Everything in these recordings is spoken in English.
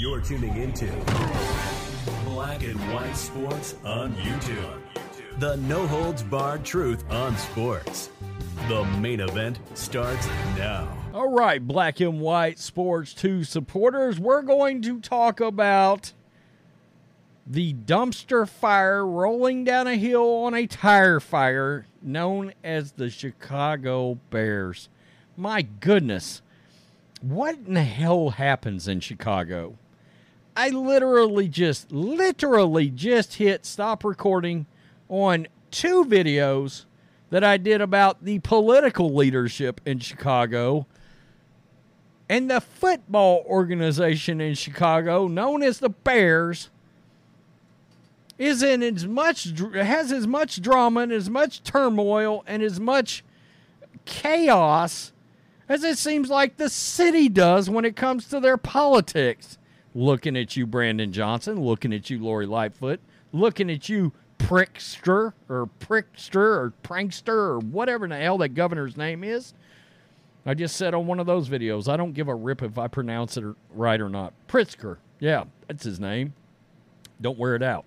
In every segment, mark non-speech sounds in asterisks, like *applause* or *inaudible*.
You're tuning into Black and White Sports on YouTube. The no holds barred truth on sports. The main event starts now. All right, Black and White Sports 2 supporters, we're going to talk about the dumpster fire rolling down a hill on a tire fire known as the Chicago Bears. My goodness what in the hell happens in Chicago? I literally just, literally just hit stop recording on two videos that I did about the political leadership in Chicago and the football organization in Chicago, known as the Bears, is in as much has as much drama and as much turmoil and as much chaos as it seems like the city does when it comes to their politics. Looking at you, Brandon Johnson. Looking at you, Lori Lightfoot. Looking at you, Prickster or Prickster or Prankster or whatever the hell that governor's name is. I just said on one of those videos, I don't give a rip if I pronounce it right or not. Pritzker. Yeah, that's his name. Don't wear it out.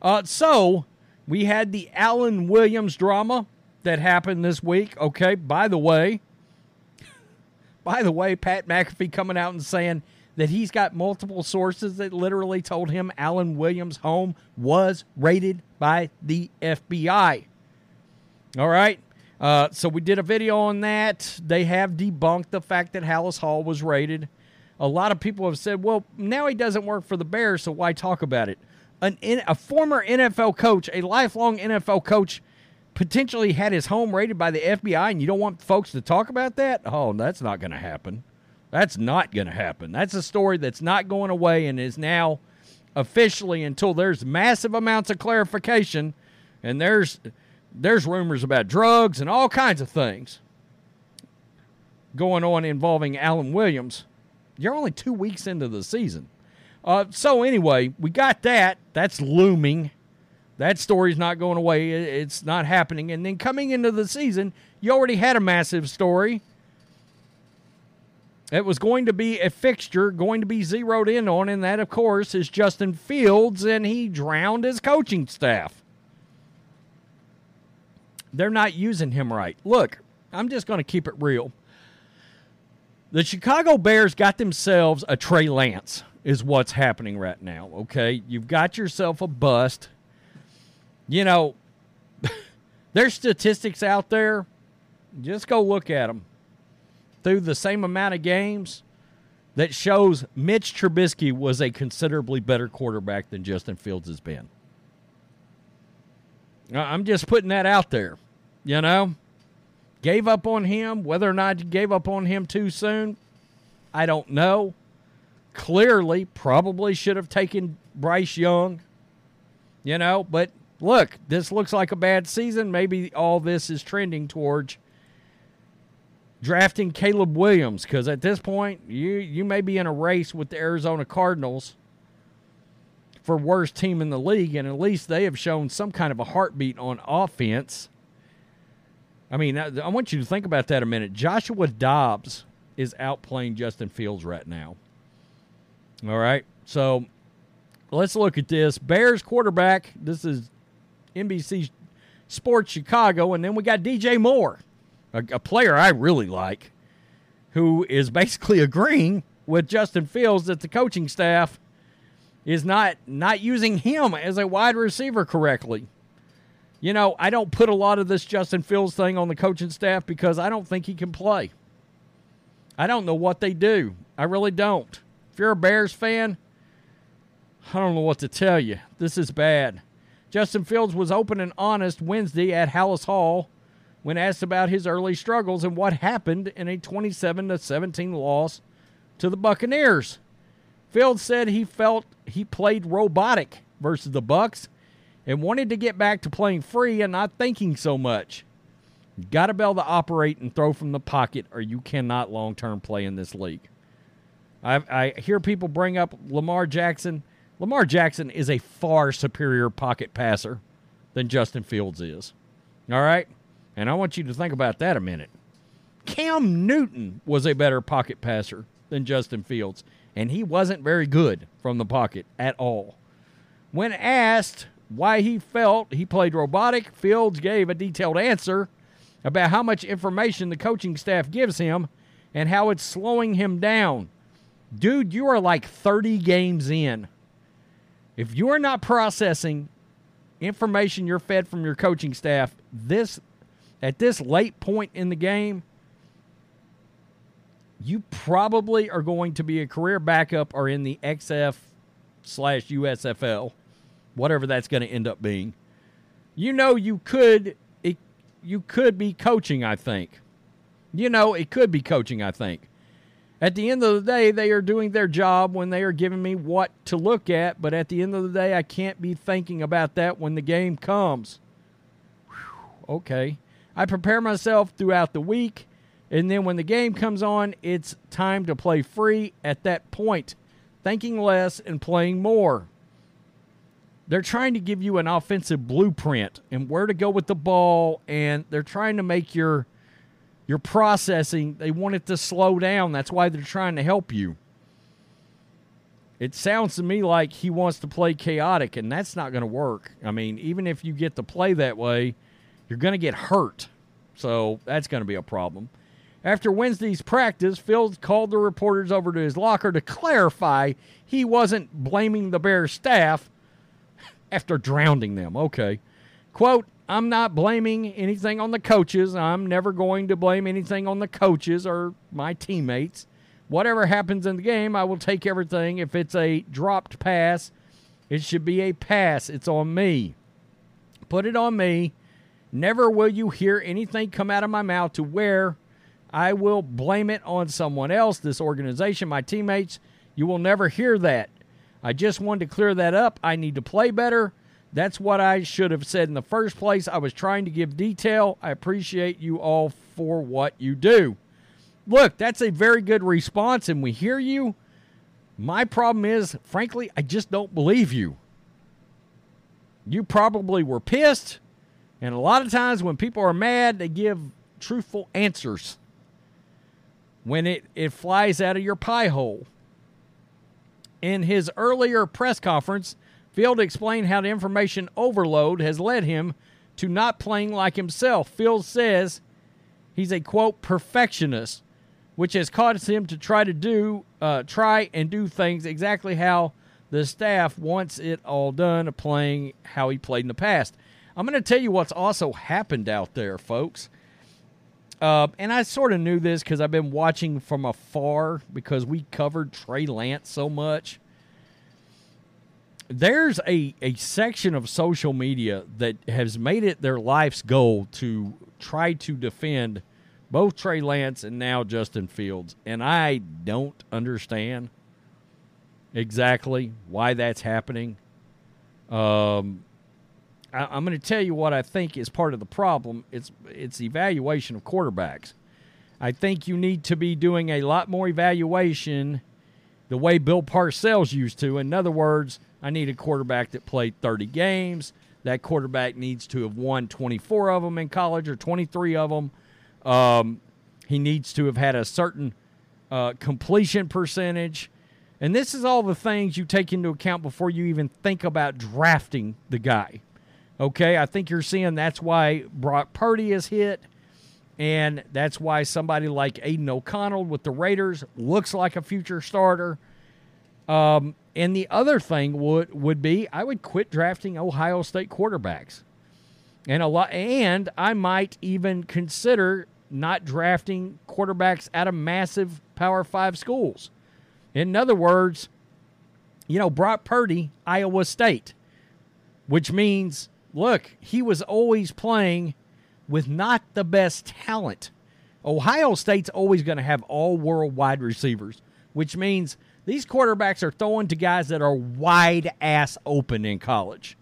Uh, so, we had the Alan Williams drama that happened this week. Okay, by the way, by the way, Pat McAfee coming out and saying that he's got multiple sources that literally told him Alan Williams' home was raided by the FBI. All right. Uh, so we did a video on that. They have debunked the fact that Halas Hall was raided. A lot of people have said, well, now he doesn't work for the Bears, so why talk about it? An, a former NFL coach, a lifelong NFL coach, potentially had his home raided by the FBI and you don't want folks to talk about that? Oh, that's not going to happen. That's not going to happen. That's a story that's not going away and is now officially until there's massive amounts of clarification and there's there's rumors about drugs and all kinds of things going on involving Alan Williams. You're only 2 weeks into the season. Uh, so anyway, we got that. That's looming. That story's not going away. It's not happening. And then coming into the season, you already had a massive story. It was going to be a fixture, going to be zeroed in on, and that, of course, is Justin Fields, and he drowned his coaching staff. They're not using him right. Look, I'm just going to keep it real. The Chicago Bears got themselves a Trey Lance, is what's happening right now, okay? You've got yourself a bust you know, *laughs* there's statistics out there. Just go look at them through the same amount of games that shows Mitch Trubisky was a considerably better quarterback than Justin Fields has been. I'm just putting that out there. You know, gave up on him. Whether or not you gave up on him too soon, I don't know. Clearly, probably should have taken Bryce Young. You know, but look, this looks like a bad season. Maybe all this is trending towards drafting Caleb Williams because at this point, you, you may be in a race with the Arizona Cardinals for worst team in the league, and at least they have shown some kind of a heartbeat on offense. I mean, I, I want you to think about that a minute. Joshua Dobbs is outplaying Justin Fields right now. All right. So let's look at this. Bears quarterback. This is NBC Sports Chicago. And then we got DJ Moore, a, a player I really like, who is basically *laughs* agreeing with Justin Fields that the coaching staff is not not using him as a wide receiver correctly. You know, I don't put a lot of this Justin Fields thing on the coaching staff because I don't think he can play. I don't know what they do. I really don't. If you're a Bears fan, I don't know what to tell you. This is bad. Justin Fields was open and honest Wednesday at Halas Hall when asked about his early struggles and what happened in a 27 to 17 loss to the Buccaneers. Fields said he felt he played robotic versus the Bucks and wanted to get back to playing free and not thinking so much. Got to be able to operate and throw from the pocket, or you cannot long term play in this league. I, I hear people bring up Lamar Jackson. Lamar Jackson is a far superior pocket passer than Justin Fields is. All right? And I want you to think about that a minute. Cam Newton was a better pocket passer than Justin Fields, and he wasn't very good from the pocket at all. When asked why he felt he played robotic, Fields gave a detailed answer about how much information the coaching staff gives him and how it's slowing him down. Dude, you are like 30 games in. If you are not processing information you're fed from your coaching staff this at this late point in the game, you probably are going to be a career backup or in the XF slash USFL, whatever that's going to end up being. You know, you could it, you could be coaching. I think, you know, it could be coaching. I think. At the end of the day, they are doing their job when they are giving me what to look at, but at the end of the day, I can't be thinking about that when the game comes. Whew, okay. I prepare myself throughout the week, and then when the game comes on, it's time to play free at that point, thinking less and playing more. They're trying to give you an offensive blueprint and where to go with the ball, and they're trying to make your your processing, they want it to slow down. That's why they're trying to help you. It sounds to me like he wants to play chaotic, and that's not going to work. I mean, even if you get to play that way, you're going to get hurt. So that's going to be a problem. After Wednesday's practice, Fields called the reporters over to his locker to clarify he wasn't blaming the Bears staff *laughs* after drowning them. Okay. Quote, I'm not blaming anything on the coaches. I'm never going to blame anything on the coaches or my teammates. Whatever happens in the game, I will take everything. If it's a dropped pass, it should be a pass. It's on me. Put it on me. Never will you hear anything come out of my mouth to where I will blame it on someone else, this organization, my teammates. You will never hear that. I just wanted to clear that up. I need to play better. That's what I should have said in the first place. I was trying to give detail. I appreciate you all for what you do. Look, that's a very good response, and we hear you. My problem is, frankly, I just don't believe you. You probably were pissed, and a lot of times when people are mad, they give truthful answers when it, it flies out of your pie hole. In his earlier press conference, Field explained how the information overload has led him to not playing like himself. Field says he's a quote perfectionist, which has caused him to try to do uh, try and do things exactly how the staff wants it all done, playing how he played in the past. I'm going to tell you what's also happened out there, folks. Uh, and I sort of knew this because I've been watching from afar because we covered Trey Lance so much there's a, a section of social media that has made it their life's goal to try to defend both Trey Lance and now Justin Fields. And I don't understand exactly why that's happening. Um, I, am going to tell you what I think is part of the problem. It's it's evaluation of quarterbacks. I think you need to be doing a lot more evaluation the way Bill Parcells used to. In other words, I need a quarterback that played 30 games. That quarterback needs to have won 24 of them in college or 23 of them. Um, he needs to have had a certain uh, completion percentage. And this is all the things you take into account before you even think about drafting the guy. Okay, I think you're seeing that's why Brock Purdy is hit. And that's why somebody like Aidan O'Connell with the Raiders looks like a future starter. Um, and the other thing would would be I would quit drafting Ohio State quarterbacks. And a lot and I might even consider not drafting quarterbacks out of massive Power 5 schools. In other words, you know, Brock Purdy, Iowa State, which means look, he was always playing with not the best talent. Ohio State's always going to have all world wide receivers which means these quarterbacks are throwing to guys that are wide ass open in college.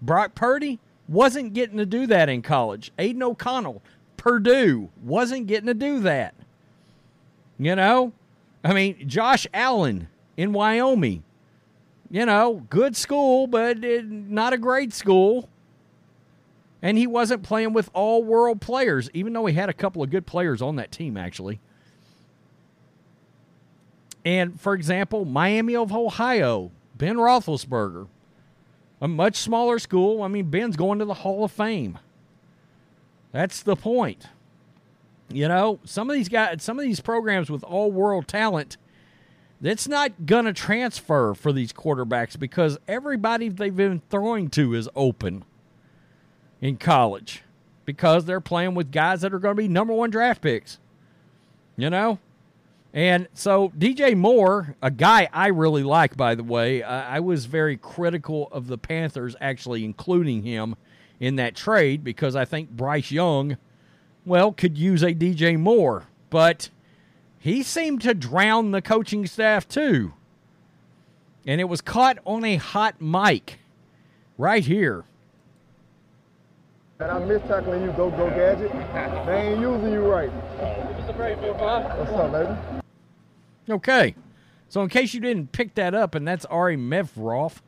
Brock Purdy wasn't getting to do that in college. Aidan O'Connell, Purdue, wasn't getting to do that. You know? I mean, Josh Allen in Wyoming, you know, good school, but not a great school. And he wasn't playing with all world players, even though he had a couple of good players on that team, actually. And for example, Miami of Ohio, Ben Roethlisberger, a much smaller school. I mean, Ben's going to the Hall of Fame. That's the point. You know, some of these guys, some of these programs with all world talent, that's not going to transfer for these quarterbacks because everybody they've been throwing to is open in college because they're playing with guys that are going to be number one draft picks. You know? And so DJ Moore, a guy I really like, by the way, I was very critical of the Panthers actually including him in that trade because I think Bryce Young, well, could use a DJ Moore, but he seemed to drown the coaching staff too. And it was caught on a hot mic right here. And I miss tackling you, go go gadget. They ain't using you right. What's up, baby? Okay. So, in case you didn't pick that up, and that's Ari Mevorov.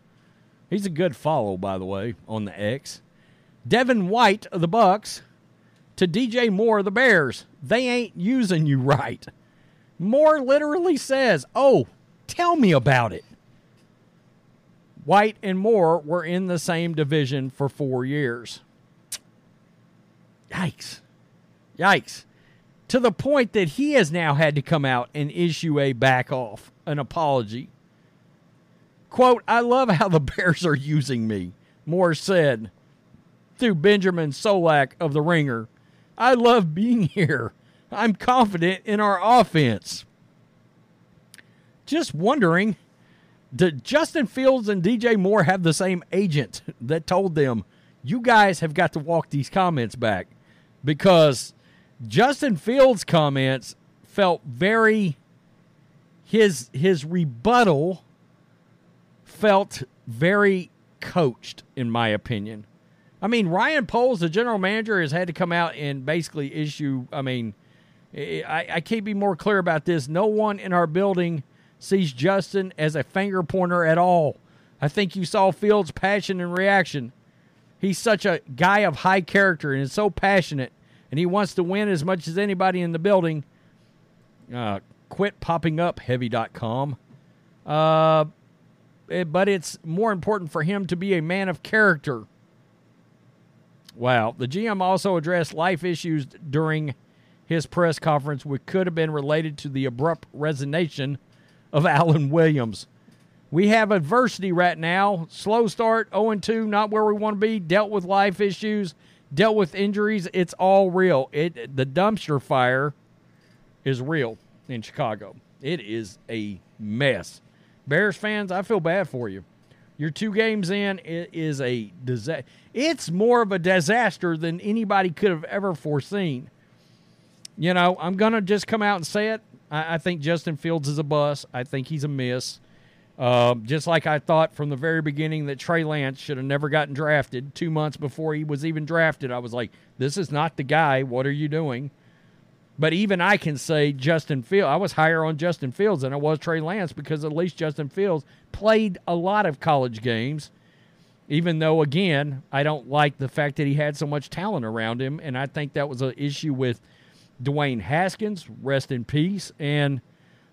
He's a good follow, by the way, on the X. Devin White of the Bucks to DJ Moore of the Bears. They ain't using you right. Moore literally says, "Oh, tell me about it." White and Moore were in the same division for four years. Yikes. Yikes to the point that he has now had to come out and issue a back off, an apology. Quote, I love how the *laughs* Bears are using me, Moore said through Benjamin Solak of The Ringer. I love being here. I'm confident in our offense. Just wondering, did Justin Fields and DJ Moore have the same agent that told them, you guys have got to walk these comments back? Because Justin Fields' comments felt very his his rebuttal felt very coached in my opinion. I mean, Ryan Poles, the general manager, has had to come out and basically issue. I mean, I, I can't be more clear about this. No one in our building sees Justin as a finger pointer at all. I think you saw Fields' passion and reaction. He's such a guy of high character and is so passionate and he wants to win as much as anybody in the building. Uh, quit popping up heavy.com. Uh, eh, but it's more important for him to be a man of character. Wow. The GM also addressed life issues during his press conference, which could have been related to the abrupt resignation of *laughs* Alan Williams. We have adversity right now. Slow start, 0 2, not where we want to be. Dealt with life issues dealt with injuries. It's all real. It the dumpster fire is real in Chicago. It is a mess. Bears fans, I feel bad for you. You're two games in. It is a disaster. It's more of a disaster than anybody could have ever foreseen. You know, I'm gonna just come out and say it. I, I think Justin Fields is a bust. I think he's a miss. Uh, just like I thought from the very beginning that Trey Lance should have never gotten drafted two months before he was even drafted. I was like, this is not the guy. What are you doing? But even I can say Justin Fields. I was higher on Justin Fields than I was Trey Lance because at least Justin Fields played a lot of college games. Even though, again, I don't like the fact that he had so much talent around him. And I think that was an issue with Dwayne Haskins, rest in peace, and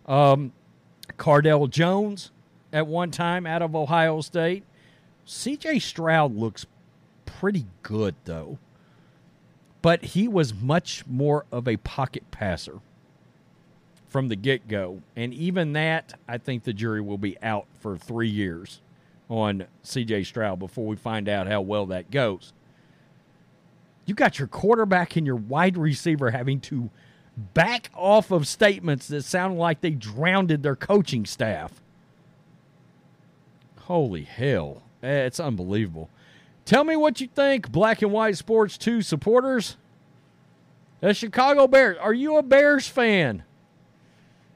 um, Cardale Jones at one time out of Ohio State. CJ Stroud looks pretty good, though. But he was much more of a pocket passer from the get go. And even that, I think the jury will be out for three years on CJ Stroud before we find out how well that goes. You got your quarterback and your wide receiver having to back off of statements that sound like they drowned their coaching staff. Holy hell. Eh, it's unbelievable. Tell me what you think, Black and White Sports 2 supporters. The Chicago Bears. Are you a Bears fan?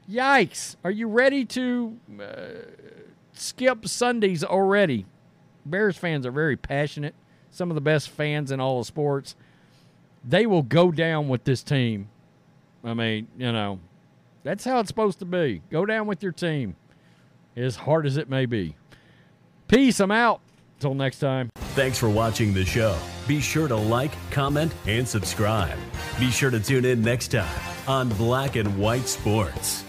Yikes. Are you ready to uh, skip Sundays already? Bears fans are very passionate, some of the best fans in all of sports. They will go down with this team. I mean, you know, that's how it's supposed to be. Go down with your team, as hard as it may be. Peace. I'm out. Until next time. Thanks for watching the show. Be sure to like, comment, and subscribe. Be sure to tune in next time on Black and White Sports.